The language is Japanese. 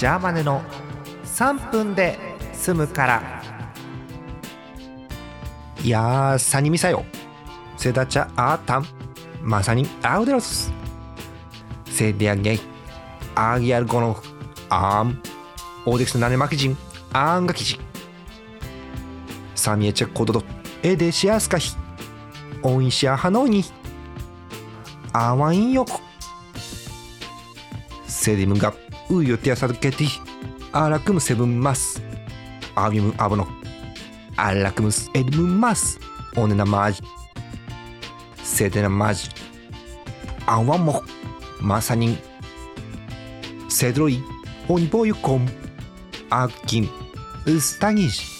ジャーマネの3分で済むから。いやーサニミサヨ。セダチャアータン。マサニアウデロス。セディアゲイ。アーギアルゴノフ。アーム。オーディクスナネマキジン。アーンガキジン。サミエチェコドド。エデシアスカヒ。オンインヨコ。セディムがウヨティアサルケティアラクムセブンマスアビムアブノアラクムスエルムマスオネナマジセデナマジアワモマサニン、セドイ、オニボヨコン、アッキン、ウスタニジ